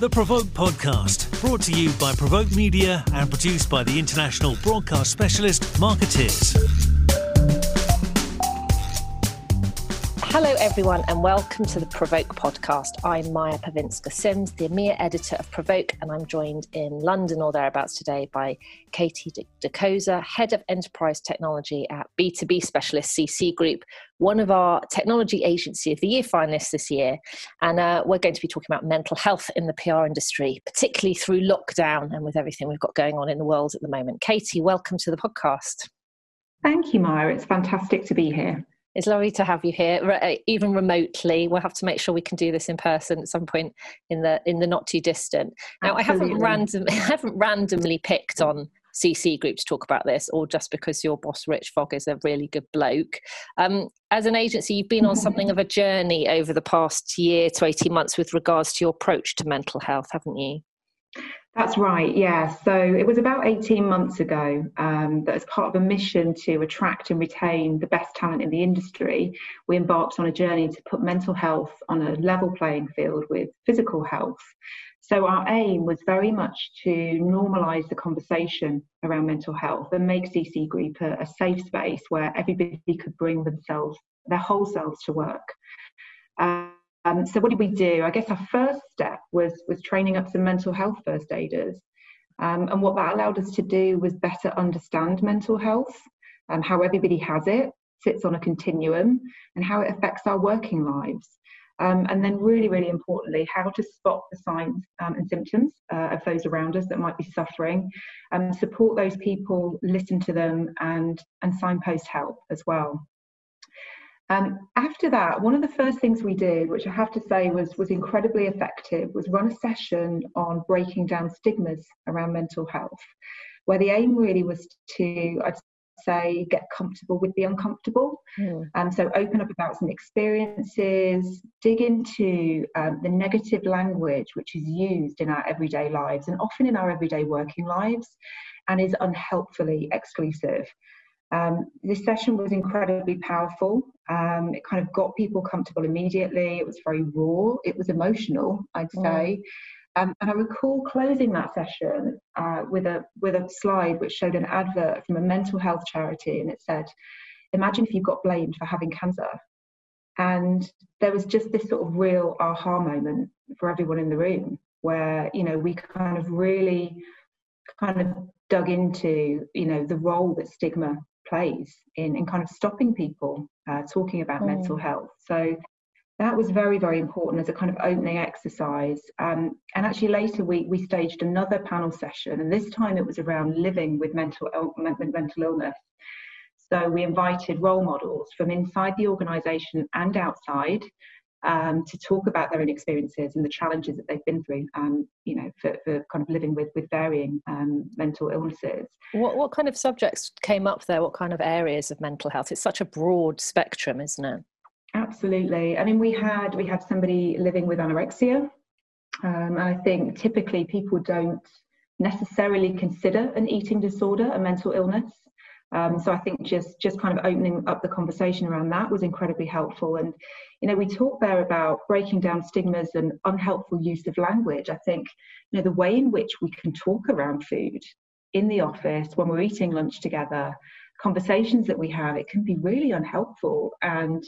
The Provoke Podcast, brought to you by Provoke Media and produced by the international broadcast specialist Markettiers. Hello, everyone, and welcome to the Provoke podcast. I'm Maja Pawinska Sims, the EMEA editor of Provoke, and I'm joined in London or thereabouts today by Katie de Cozar, head of enterprise technology at B2B specialist CC Group, one of our technology agency of the year finalists this year. And uh, we're going to be talking about mental health in the PR industry, particularly through lockdown and with everything we've got going on in the world at the moment. Katie, welcome to the podcast. Thank you, Maya. It's fantastic to be here. It's lovely to have you here, uh, even remotely. We'll have to make sure we can do this in person at some point in the in the not too distant. Now, Absolutely. I haven't random I haven't randomly picked on CC Group to talk about this, or just because your boss Rich Fogg is a really good bloke. Um, as an agency, you've been on something of a journey over the past year to eighteen months with regards to your approach to mental health, haven't you? That's right, yeah. So it was about 18 months ago um, that, as part of a mission to attract and retain the best talent in the industry, we embarked on a journey to put mental health on a level playing field with physical health. So our aim was very much to normalise the conversation around mental health and make CC Group a, a safe space where everybody could bring themselves, their whole selves to work. Um, um, so what did we do? I guess our first step was was training up some mental health first aiders, um, and what that allowed us to do was better understand mental health and how everybody has it, sits on a continuum, and how it affects our working lives. Um, and then, really, really importantly, how to spot the signs um, and symptoms uh, of those around us that might be suffering, and support those people, listen to them, and and signpost help as well. Um, after that, one of the first things we did, which I have to say was, was incredibly effective, was run a session on breaking down stigmas around mental health, where the aim really was to, I'd say, get comfortable with the uncomfortable. Mm. Um, so open up about some experiences, dig into um, the negative language which is used in our everyday lives and often in our everyday working lives and is unhelpfully exclusive. Um, this session was incredibly powerful. Um, it kind of got people comfortable immediately. It was very raw. It was emotional, I'd mm. say. Um, and I recall closing that session uh, with a with a slide which showed an advert from a mental health charity, and it said, "Imagine if you got blamed for having cancer." And there was just this sort of real aha moment for everyone in the room, where you know we kind of really kind of dug into you know the role that stigma plays in, in kind of stopping people uh, talking about mm. mental health. So that was very, very important as a kind of opening exercise. Um, and actually, later we, we staged another panel session, and this time it was around living with mental, mental illness. So we invited role models from inside the organisation and outside um, to talk about their own experiences and the challenges that they've been through, um, you know, for, for kind of living with with varying um, mental illnesses. What what kind of subjects came up there? What kind of areas of mental health? It's such a broad spectrum, isn't it? Absolutely. I mean, we had we had somebody living with anorexia, um, and I think typically people don't necessarily consider an eating disorder a mental illness. Um, so I think just just kind of opening up the conversation around that was incredibly helpful. And you know, we talked there about breaking down stigmas and unhelpful use of language. I think you know the way in which we can talk around food in the office when we're eating lunch together, conversations that we have, it can be really unhelpful. And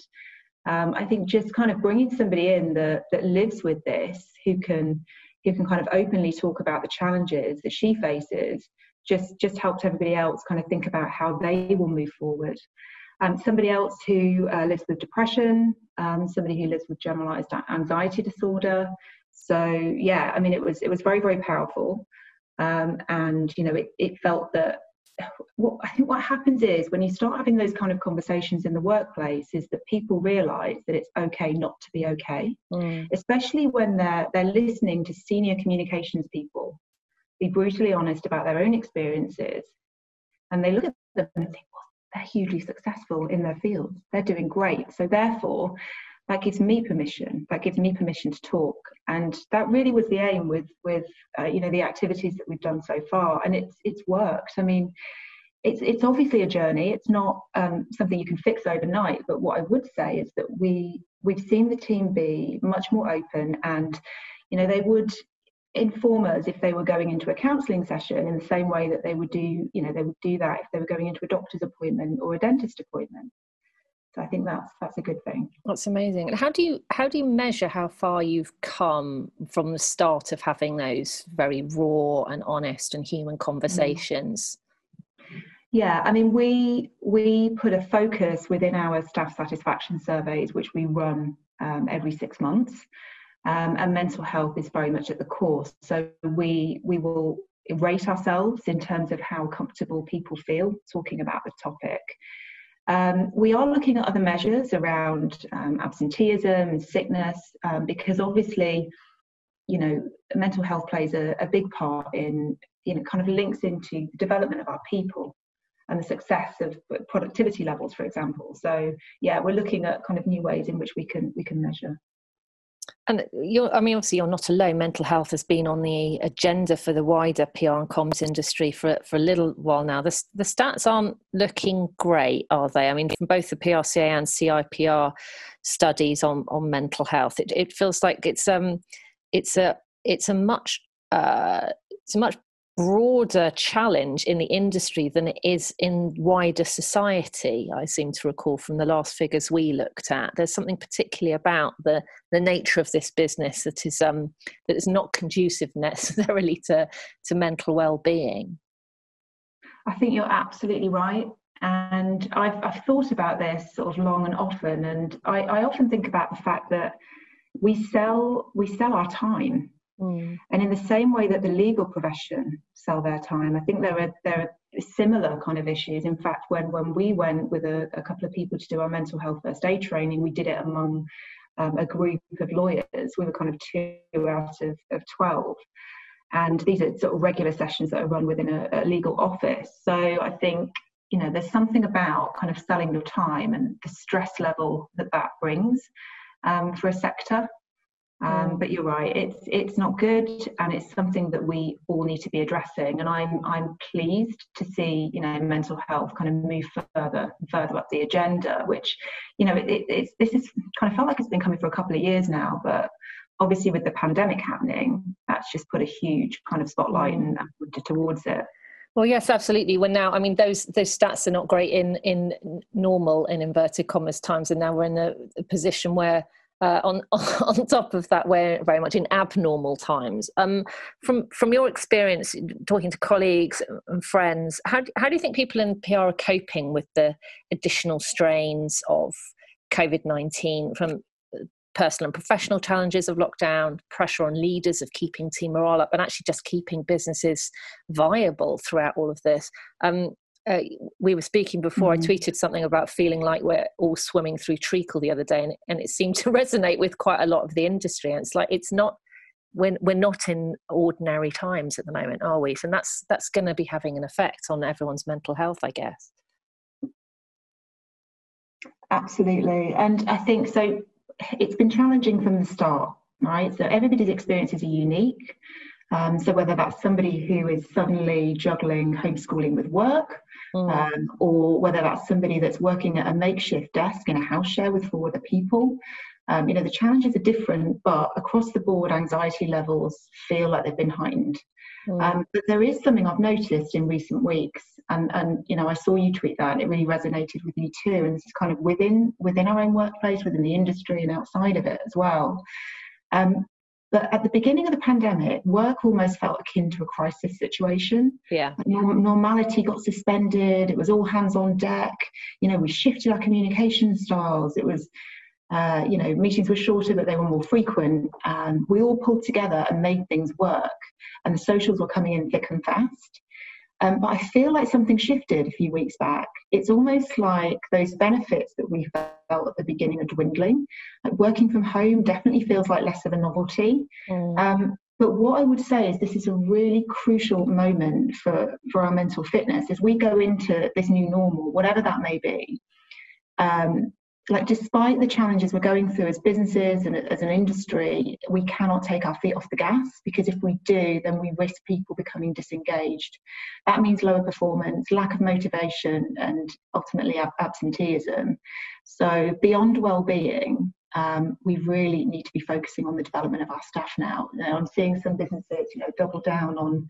um, I think just kind of bringing somebody in that that lives with this, who can who can kind of openly talk about the challenges that she faces just just helped everybody else kind of think about how they will move forward. Um, somebody else who uh, lives with depression, um, somebody who lives with generalized anxiety disorder. So yeah, I mean, it was it was very very powerful, um, and you know, it it felt that. What I think what happens is when you start having those kind of conversations in the workplace is that people realise that it's okay not to be okay, mm. especially when they're they're listening to senior communications people be brutally honest about their own experiences. And they look at them and think, well, they're hugely successful in their field. They're doing great. So therefore, that gives me permission. That gives me permission to talk. And that really was the aim with with uh, you know the activities that we've done so far. And it's it's worked. I mean, it's it's obviously a journey. It's not um, something you can fix overnight. But what I would say is that we we've seen the team be much more open and you know they would inform us if they were going into a counselling session in the same way that they would do, you know, they would do that if they were going into a doctor's appointment or a dentist appointment. So I think that's that's a good thing. That's amazing. And how do you how do you measure how far you've come from the start of having those very raw and honest and human conversations? Yeah, I mean we we put a focus within our staff satisfaction surveys, which we run um, every six months, um, and mental health is very much at the core. So we we will rate ourselves in terms of how comfortable people feel talking about the topic. Um, we are looking at other measures around um, absenteeism and sickness um, because obviously, you know, mental health plays a, a, big part in, you know, kind of links into the development of our people and the success of productivity levels, for example. So yeah, we're looking at kind of new ways in which we can we can measure. And you're, I mean, obviously, you're not alone. Mental health has been on the agenda for the wider PR and comms industry for for a little while now. The, the stats aren't looking great, are they? I mean, from both the PRCA and CIPR studies on on mental health, it, it feels like it's um it's a it's a much uh, it's a much broader challenge in the industry than it is in wider society i seem to recall from the last figures we looked at. There's something particularly about the the nature of this business that is um that is not conducive necessarily to to mental well-being. I think you're absolutely right and I've, I've thought about this sort of long and often and I, I often think about the fact that we sell we sell our time Mm. And in the same way that the legal profession sell their time, I think there are there are similar kind of issues. In fact, when when we went with a, a couple of people to do our mental health first aid training, we did it among um, a group of lawyers. We were kind of two out of, of 12. And these are sort of regular sessions that are run within a, a legal office. So I think you know there's something about kind of selling your time and the stress level that that brings um, for a sector um, but you're right, it's it's not good, and it's something that we all need to be addressing. And I'm I'm pleased to see you know mental health kind of move further further up the agenda. Which you know it, it, it's this is kind of felt like it's been coming for a couple of years now, but obviously with the pandemic happening, that's just put a huge kind of spotlight and, and towards it. Well, yes, absolutely. When now, I mean, those those stats are not great in in normal in inverted commas times, and now we're in a, a position where uh, on on top of that, we're very much in abnormal times. Um, from from your experience talking to colleagues and friends, how do, how do you think people in PR are coping with the additional strains of COVID nineteen from personal and professional challenges of lockdown, pressure on leaders of keeping team morale up, and actually just keeping businesses viable throughout all of this? Um, uh, we were speaking before, mm-hmm. I tweeted something about feeling like we're all swimming through treacle the other day, and, and it seemed to resonate with quite a lot of the industry. And it's like it's not we're, we're not in ordinary times at the moment, are we? And that's that's going to be having an effect on everyone's mental health, I guess. Absolutely, and I think so. It's been challenging from the start, right? So everybody's experiences are unique. Um, so whether that's somebody who is suddenly juggling homeschooling with work, mm. um, or whether that's somebody that's working at a makeshift desk in a house share with four other people, um, you know the challenges are different, but across the board, anxiety levels feel like they've been heightened. Mm. Um, but there is something I've noticed in recent weeks, and and you know I saw you tweet that, and it really resonated with me too. And this is kind of within within our own workplace, within the industry, and outside of it as well. Um, but at the beginning of the pandemic, work almost felt akin to a crisis situation. Yeah. Normality got suspended. It was all hands on deck. You know, we shifted our communication styles. It was, uh, you know, meetings were shorter, but they were more frequent. And we all pulled together and made things work. And the socials were coming in thick and fast. Um, but I feel like something shifted a few weeks back. It's almost like those benefits that we felt at the beginning are dwindling. Like working from home definitely feels like less of a novelty. Mm. Um, but what I would say is this is a really crucial moment for, for our mental fitness as we go into this new normal, whatever that may be. Um, like despite the challenges we're going through as businesses and as an industry we cannot take our feet off the gas because if we do then we risk people becoming disengaged that means lower performance lack of motivation and ultimately absenteeism so beyond well-being um, we really need to be focusing on the development of our staff now. Know, I'm seeing some businesses, you know, double down on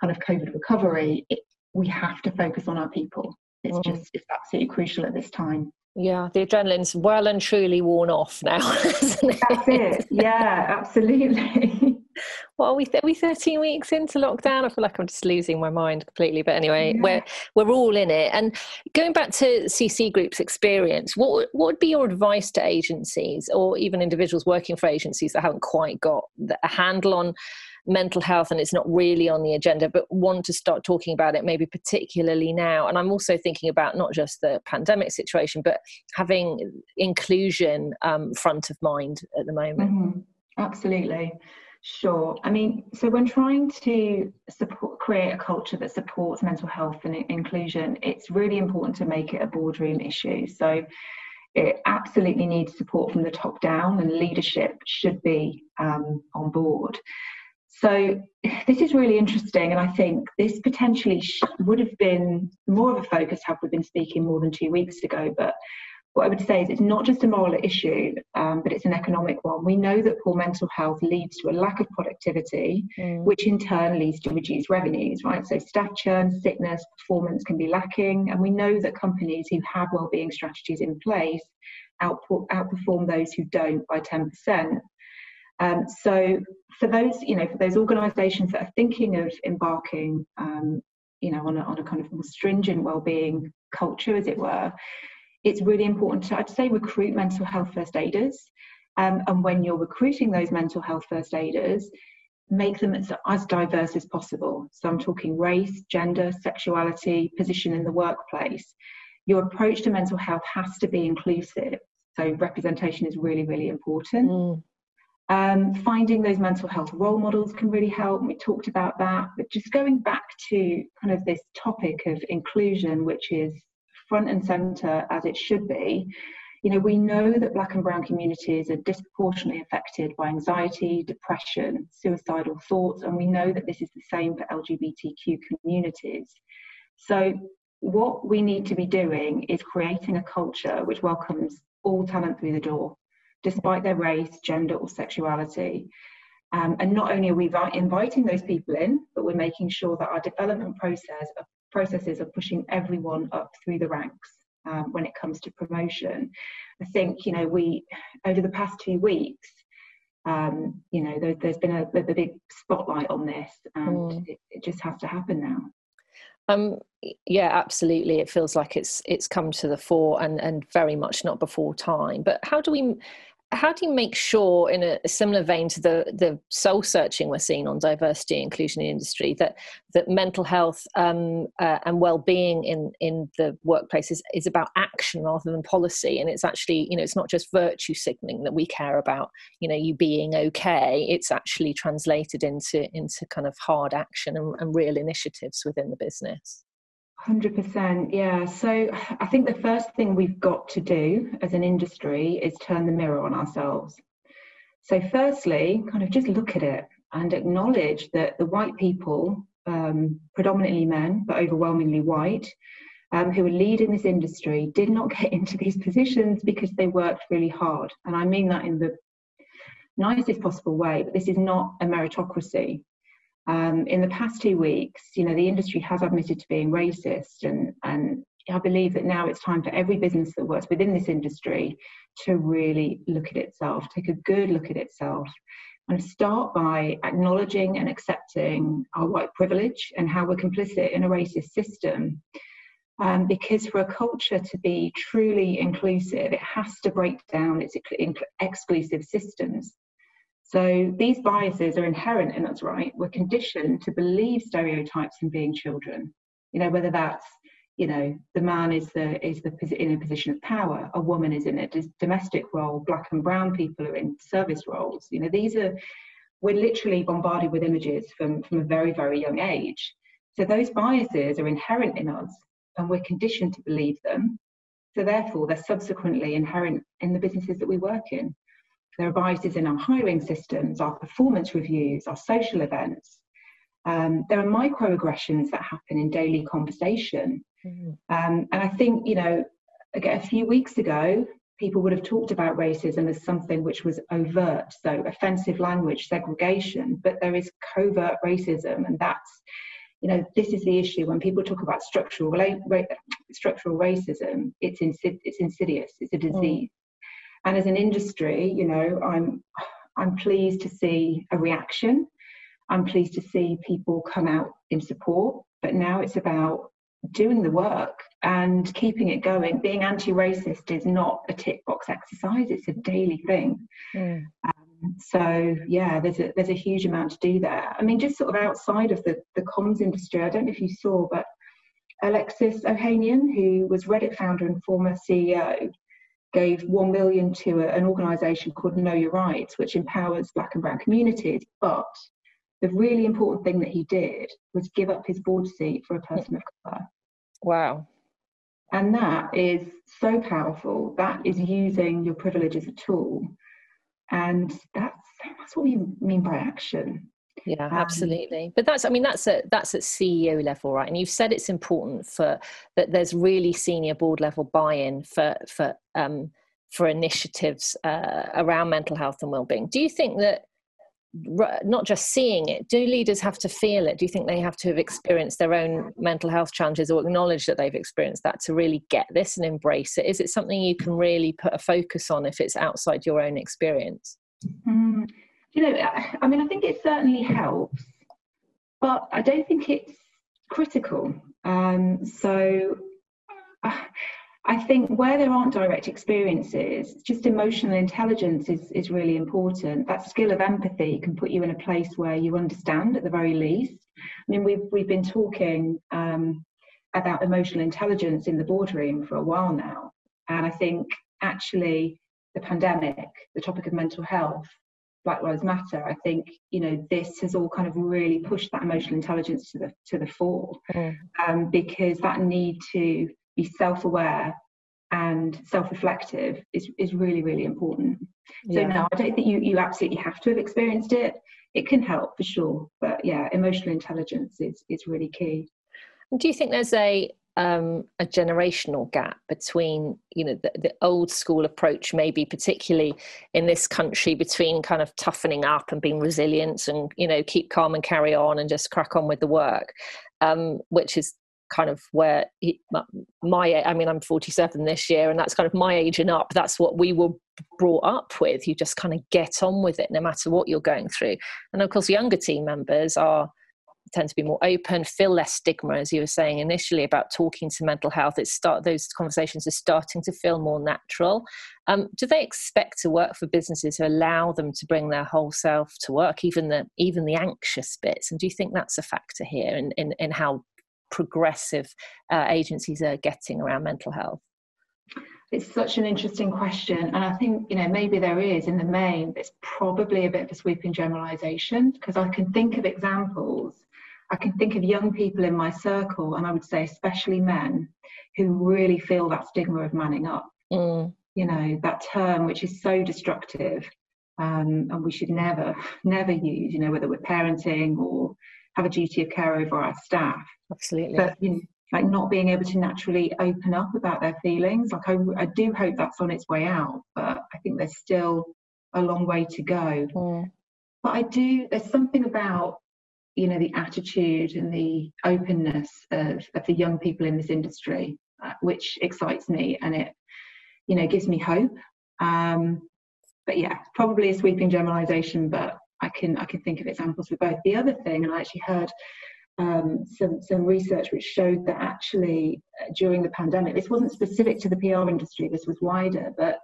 kind of COVID recovery. It, we have to focus on our people. It's mm. just it's absolutely crucial at this time. Yeah, the adrenaline's well and truly worn off now. That's it. Yeah, absolutely. well, are we th- are we 13 weeks into lockdown? I feel like I'm just losing my mind completely. But anyway, yeah. we're we're all in it. And going back to CC Group's experience, what what would be your advice to agencies or even individuals working for agencies that haven't quite got a handle on mental health and it's not really on the agenda, but want to start talking about it maybe particularly now? And I'm also thinking about not just the pandemic situation, but having inclusion um, front of mind at the moment. Mm-hmm. Absolutely. Sure. I mean, so when trying to support, create a culture that supports mental health and inclusion, it's really important to make it a boardroom issue. So it absolutely needs support from the top down, and leadership should be um, on board. So this is really interesting, and I think this potentially would have been more of a focus had we been speaking more than two weeks ago. But what I would say is it's not just a moral issue, um, but it's an economic one. We know that poor mental health leads to a lack of productivity, mm. which in turn leads to reduced revenues, right? So staff churn, sickness, performance can be lacking. And we know that companies who have wellbeing strategies in place outperform those who don't by 10%. Um, so for those, you know, for those organisations that are thinking of embarking, um, you know, on a, on a kind of more stringent well-being culture, as it were, it's really important to, I'd say, recruit mental health first aiders. Um, and when you're recruiting those mental health first aiders, make them as, as diverse as possible. So I'm talking race, gender, sexuality, position in the workplace. Your approach to mental health has to be inclusive. So representation is really, really important. Mm. Um, finding those mental health role models can really help. We talked about that, but just going back to kind of this topic of inclusion, which is front and centre as it should be, you know, we know that black and brown communities are disproportionately affected by anxiety, depression, suicidal thoughts, and we know that this is the same for LGBTQ communities. So, what we need to be doing is creating a culture which welcomes all talent through the door, despite their race, gender, or sexuality. Um, and not only are we inviting those people in, but we're making sure that our development process processes are pushing everyone up through the ranks um, when it comes to promotion. I think, you know, we, over the past two weeks, um, you know, there, has been a, a, big spotlight on this and mm. it, it, just has to happen now. Um, yeah, absolutely. It feels like it's it's come to the fore and and very much not before time. But how do we how do you make sure in a, similar vein to the the soul searching we're seeing on diversity and inclusion in industry that that mental health um, uh, and well-being in in the workplace is, is about action rather than policy? And it's actually you know it's not just virtue signaling that we care about you know you being okay. It's actually translated into into kind of hard action and, and real initiatives within the business 100%. Yeah. So I think the first thing we've got to do as an industry is turn the mirror on ourselves. So, firstly, kind of just look at it and acknowledge that the white people, um, predominantly men, but overwhelmingly white, um, who are leading this industry did not get into these positions because they worked really hard. And I mean that in the nicest possible way, but this is not a meritocracy. Um, in the past two weeks, you know, the industry has admitted to being racist, and, and I believe that now it's time for every business that works within this industry to really look at itself, take a good look at itself, and start by acknowledging and accepting our white privilege and how we're complicit in a racist system. Um, because for a culture to be truly inclusive, it has to break down its exclusive systems. So these biases are inherent in us, right? We're conditioned to believe stereotypes in being children. You know, whether that's you know the man is the is the in a position of power, a woman is in a domestic role, black and brown people are in service roles. You know, these are we're literally bombarded with images from from a very very young age. So those biases are inherent in us, and we're conditioned to believe them. So therefore, they're subsequently inherent in the businesses that we work in. There are biases in our hiring systems, our performance reviews, our social events. Um, there are microaggressions that happen in daily conversation. Mm-hmm. Um, and I think, you know, again, a few weeks ago, people would have talked about racism as something which was overt, so offensive language, segregation, but there is covert racism, and that's you know this is the issue when people talk about structural ra- structural racism it's insid- it's insidious it's a mm. disease. And as an industry you know i'm i'm pleased to see a reaction i'm pleased to see people come out in support but now it's about doing the work and keeping it going. Being anti-racist is not a tick box exercise; it's a daily thing. Mm. Um, so yeah, there's a there's a huge amount to do there. I mean, just sort of outside of the the comms industry, I don't know if you saw, but Alexis Ohanian, who was Reddit founder and former CEO, gave one million to a, an organisation called Know Your Rights, which empowers Black and Brown communities. But the really important thing that he did was give up his board seat for a person of colour. Wow. And that is so powerful. That is using your privilege as a tool. And that's that's what we mean by action. Yeah, um, absolutely. But that's I mean that's at that's at CEO level, right? And you've said it's important for that there's really senior board level buy-in for for um for initiatives uh, around mental health and well-being. Do you think that not just seeing it do leaders have to feel it do you think they have to have experienced their own mental health challenges or acknowledge that they've experienced that to really get this and embrace it is it something you can really put a focus on if it's outside your own experience mm, you know i mean i think it certainly helps but i don't think it's critical um, so uh, I think where there aren't direct experiences, just emotional intelligence is, is really important. That skill of empathy can put you in a place where you understand at the very least. I mean, we've, we've been talking um, about emotional intelligence in the boardroom for a while now. And I think actually the pandemic, the topic of mental health, Black Lives Matter, I think you know this has all kind of really pushed that emotional intelligence to the to the fore, mm. um, because that need to be self-aware and self-reflective is, is really really important. So yeah. no i don't think you, you absolutely have to have experienced it. It can help for sure. But yeah emotional intelligence is is really key. Do you think there's a um, a generational gap between you know the, the, old school approach maybe particularly in this country between kind of toughening up and being resilient and you know keep calm and carry on and just crack on with the work um, which is kind of where he, my i mean i'm 47 this year and that's kind of my age and up. That's what we were brought up with. You just kind of get on with it no matter what you're going through. And of course younger team members are tend to be more open feel less stigma as you were saying initially about talking to mental health it's start those conversations are starting to feel more natural um, do they expect to work for businesses who allow them to bring their whole self to work even the even the anxious bits and do you think that's a factor here in, in, in how progressive uh, agencies are getting around mental health? It's such an interesting question, and I think you know maybe there is in the main. It's probably a bit of a sweeping generalisation because I can think of examples. I can think of young people in my circle, and I would say especially men, who really feel that stigma of manning up. Mm. You know that term, which is so destructive, um, and we should never, never use. You know whether we're parenting or have a duty of care over our staff. Absolutely. But you know, like not being able to naturally open up about their feelings. Like I, I do hope that's on its way out, but I think there's still a long way to go. Mm. But I do. There's something about you know the attitude and the openness of, of the young people in this industry, uh, which excites me and it you know gives me hope. Um, but yeah, probably a sweeping generalisation, but I can I can think of examples for both. The other thing, and I actually heard um, some some research which showed that actually uh, during the pandemic, this wasn't specific to the PR industry, this was wider, but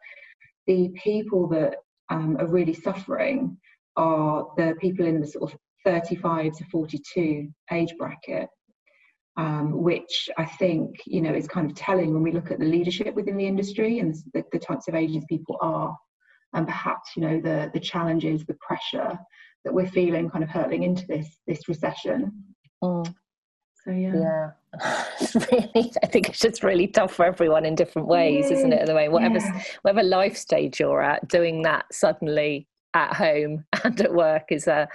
the people that um, are really suffering are the people in the sort of 35 to 42 age bracket. Um, which I think you know is kind of telling when we look at the leadership within the industry and the, the types of ages people are and perhaps you know the the challenges, the pressure that we're feeling, kind of hurtling into this this recession. Mm. So yeah. Yeah. really, I think it's just really tough for everyone in different ways, yeah. isn't it? At the way, whatever yeah. whatever life stage you're at, doing that suddenly at home and at work is a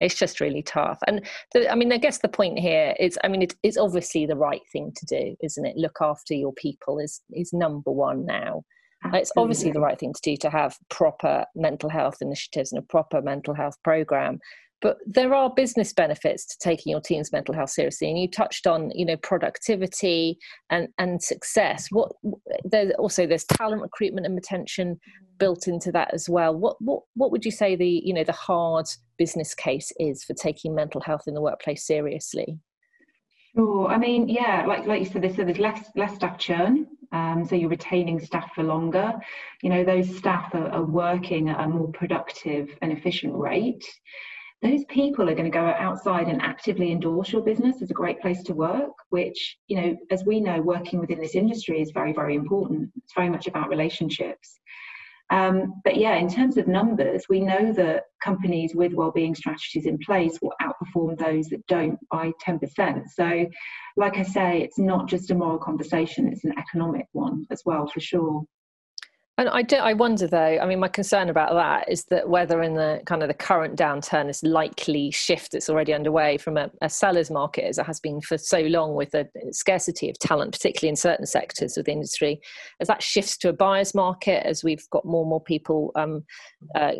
it's just really tough and the, i mean i guess the point here is i mean it, it's obviously the right thing to do isn't it look after your people is is number one now Absolutely. It's obviously the right thing to do to have proper mental health initiatives and a proper mental health program. But there are business benefits to taking your team's mental health seriously, and you touched on, you know, productivity and and success. What there's also there's talent recruitment and retention mm. built into that as well. What what what would you say the you know the hard business case is for taking mental health in the workplace seriously? Sure. I mean, yeah, like like you said, there's, so there's less less staff churn. Um, so you're retaining staff for longer. You know, those staff are, are working at a more productive and efficient rate those people are going to go outside and actively endorse your business as a great place to work, which, you know, as we know, working within this industry is very, very important. It's very much about relationships. Um, but yeah, in terms of numbers, we know that companies with well-being strategies in place will outperform those that don't by 10%. So, like I say, it's not just a moral conversation; it's an economic one as well, for sure. And I do, I wonder though. I mean, my concern about that is that whether in the kind of the current downturn, this likely shift that's already underway from a, a seller's market, as it has been for so long, with a scarcity of talent, particularly in certain sectors of the industry, as that shifts to a buyer's market, as we've got more and more people um, uh,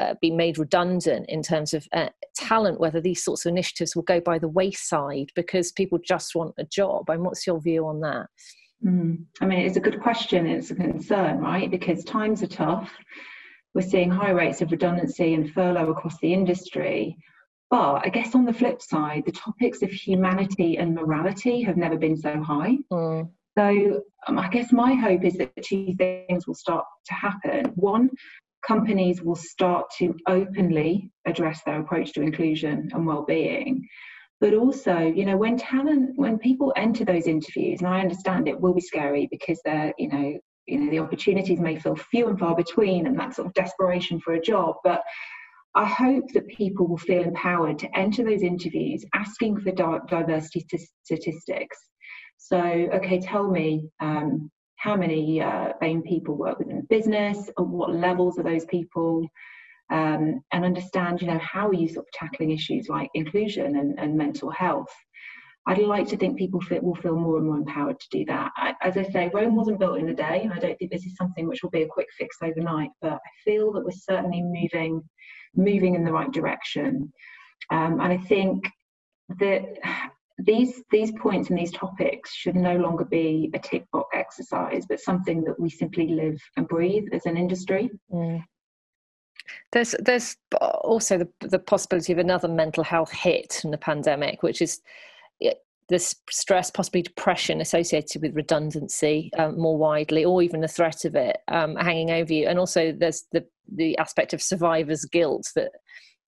uh, being made redundant in terms of uh, talent, whether these sorts of initiatives will go by the wayside because people just want a job. And what's your view on that? Mm. I mean, it's a good question. It's a concern, right? Because times are tough. We're seeing high rates of redundancy and furlough across the industry. But I guess on the flip side, the topics of humanity and morality have never been so high. Mm. So um, I guess my hope is that two things will start to happen. One, companies will start to openly address their approach to inclusion and well-being but also you know when talent when people enter those interviews and i understand it will be scary because they're you know you know the opportunities may feel few and far between and that sort of desperation for a job. But i hope that people will feel empowered to enter those interviews asking for diversity statistics. So okay tell me um, how many uh, BAME people work within the business? Or what levels are those people um, and understand, you know, how are you sort of tackling issues like inclusion and, and mental health. I'd like to think people will feel more and more empowered to do that. I, as I say, Rome wasn't built in a day, I don't think this is something which will be a quick fix overnight. But I feel that we're certainly moving, moving in the right direction. Um, and I think that these these points and these topics should no longer be a tick box exercise, but something that we simply live and breathe as an industry. Mm. There's there's also the the possibility of another mental health hit from the pandemic, which is the stress, possibly depression associated with redundancy um, more widely, or even the threat of it um, hanging over you. And also, there's the the aspect of survivor's guilt that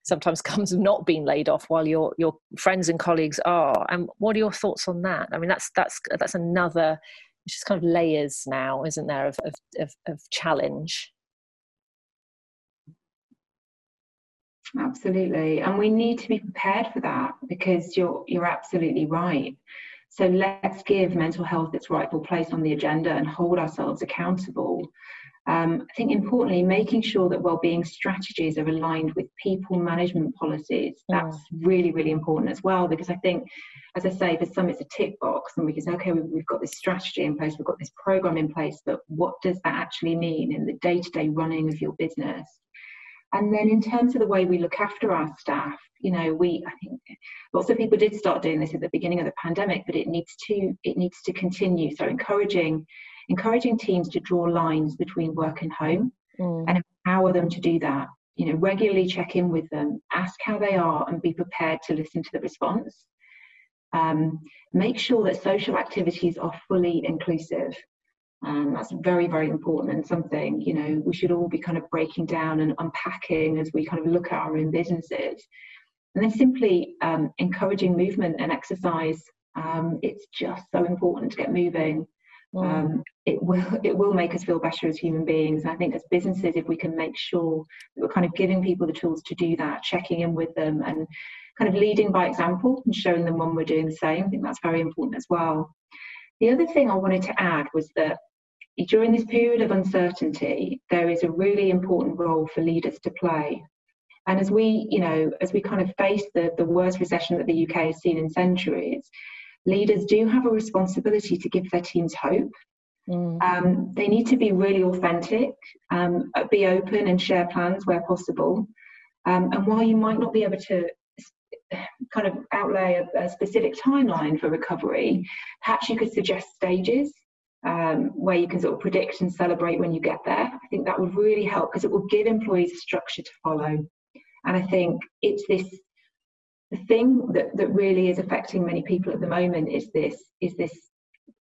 sometimes comes of not being laid off while your your friends and colleagues are. And what are your thoughts on that? I mean, that's that's that's another, which is kind of layers now, isn't there, of of, of, of challenge. Absolutely. And we need to be prepared for that because you're you're absolutely right. So let's give mental health its rightful place on the agenda and hold ourselves accountable. Um, I think importantly, making sure that well-being strategies are aligned with people management policies. That's really, really important as well because I think, as I say, for some it's a tick box and we can say, okay, we've, we've got this strategy in place, we've got this program in place, but what does that actually mean in the day-to-day running of your business? And then in terms of the way we look after our staff, you know, we I think lots of people did start doing this at the beginning of the pandemic, but it needs to it needs to continue. So encouraging encouraging teams to draw lines between work and home mm. and empower them to do that. You know, regularly check in with them, ask how they are, and be prepared to listen to the response. Um, make sure that social activities are fully inclusive. Um, that's very, very important and something, you know, we should all be kind of breaking down and unpacking as we kind of look at our own businesses. And then simply um, encouraging movement and exercise. Um, it's just so important to get moving. Um, it will it will make us feel better as human beings. And I think as businesses, if we can make sure that we're kind of giving people the tools to do that, checking in with them, and kind of leading by example and showing them when we're doing the same, I think that's very important as well. The other thing I wanted to add was that during this period of uncertainty, there is a really important role for leaders to play. And as we, you know, as we kind of face the, the worst recession that the UK has seen in centuries, leaders do have a responsibility to give their teams hope. Mm. Um, they need to be really authentic, um, be open and share plans where possible. Um, and while you might not be able to kind of outlay a, a specific timeline for recovery, perhaps you could suggest stages um, where you can sort of predict and celebrate when you get there. I think that would really help because it will give employees a structure to follow. And I think it's this the thing that, that really is affecting many people at the moment is this is this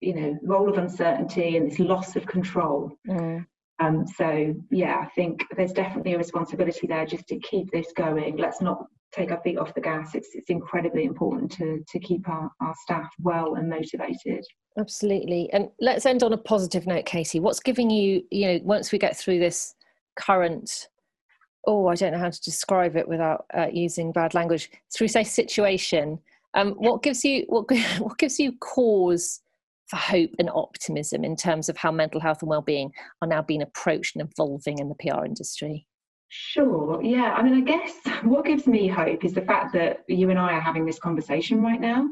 you know role of uncertainty and this loss of control. Mm. Um, so yeah, I think there's definitely a responsibility there just to keep this going. Let's not take our feet off the gas. It's it's incredibly important to to keep our, our staff well and motivated. Absolutely. And let's end on a positive note, Katie. What's giving you, you know, once we get through this current oh, I don't know how to describe it without uh, using bad language. Through say situation, um, what gives you what what gives you cause for hope and optimism in terms of how mental health and well-being are now being approached and evolving in the PR industry? Sure. Yeah. I mean, I guess what gives me hope is the fact that you and I are having this conversation right now.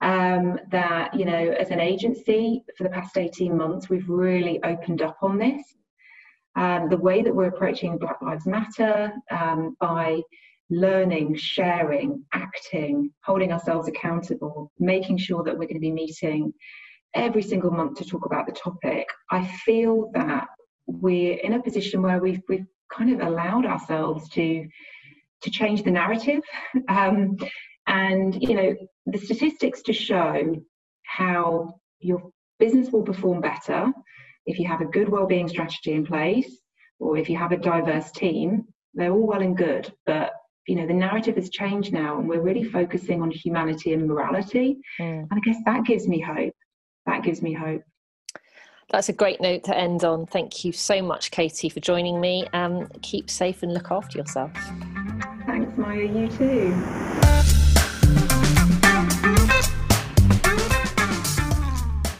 Um, that, you know, as an agency for the past 18 months, we've really opened up on this. Um, the way that we're approaching Black Lives Matter um, by learning, sharing, acting, holding ourselves accountable, making sure that we're going to be meeting every single month to talk about the topic, I feel that we're in a position where we've, we've kind of allowed ourselves to to change the narrative. Um, and you know the statistics to show how your business will perform better if you have a good well-being strategy in place or if you have a diverse team they're all well and good. But you know the narrative has changed now and we're really focusing on humanity and morality. Mm. and i guess that gives me hope that gives me hope that's a great note to end on. Thank you so much, Katie, for joining me. Um, keep safe and look after yourself. Thanks, Maja. You too.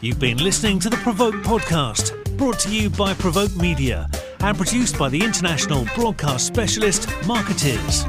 You've been listening to the Provoke podcast, brought to you by Provoke Media and produced by the international broadcast specialist Markettiers.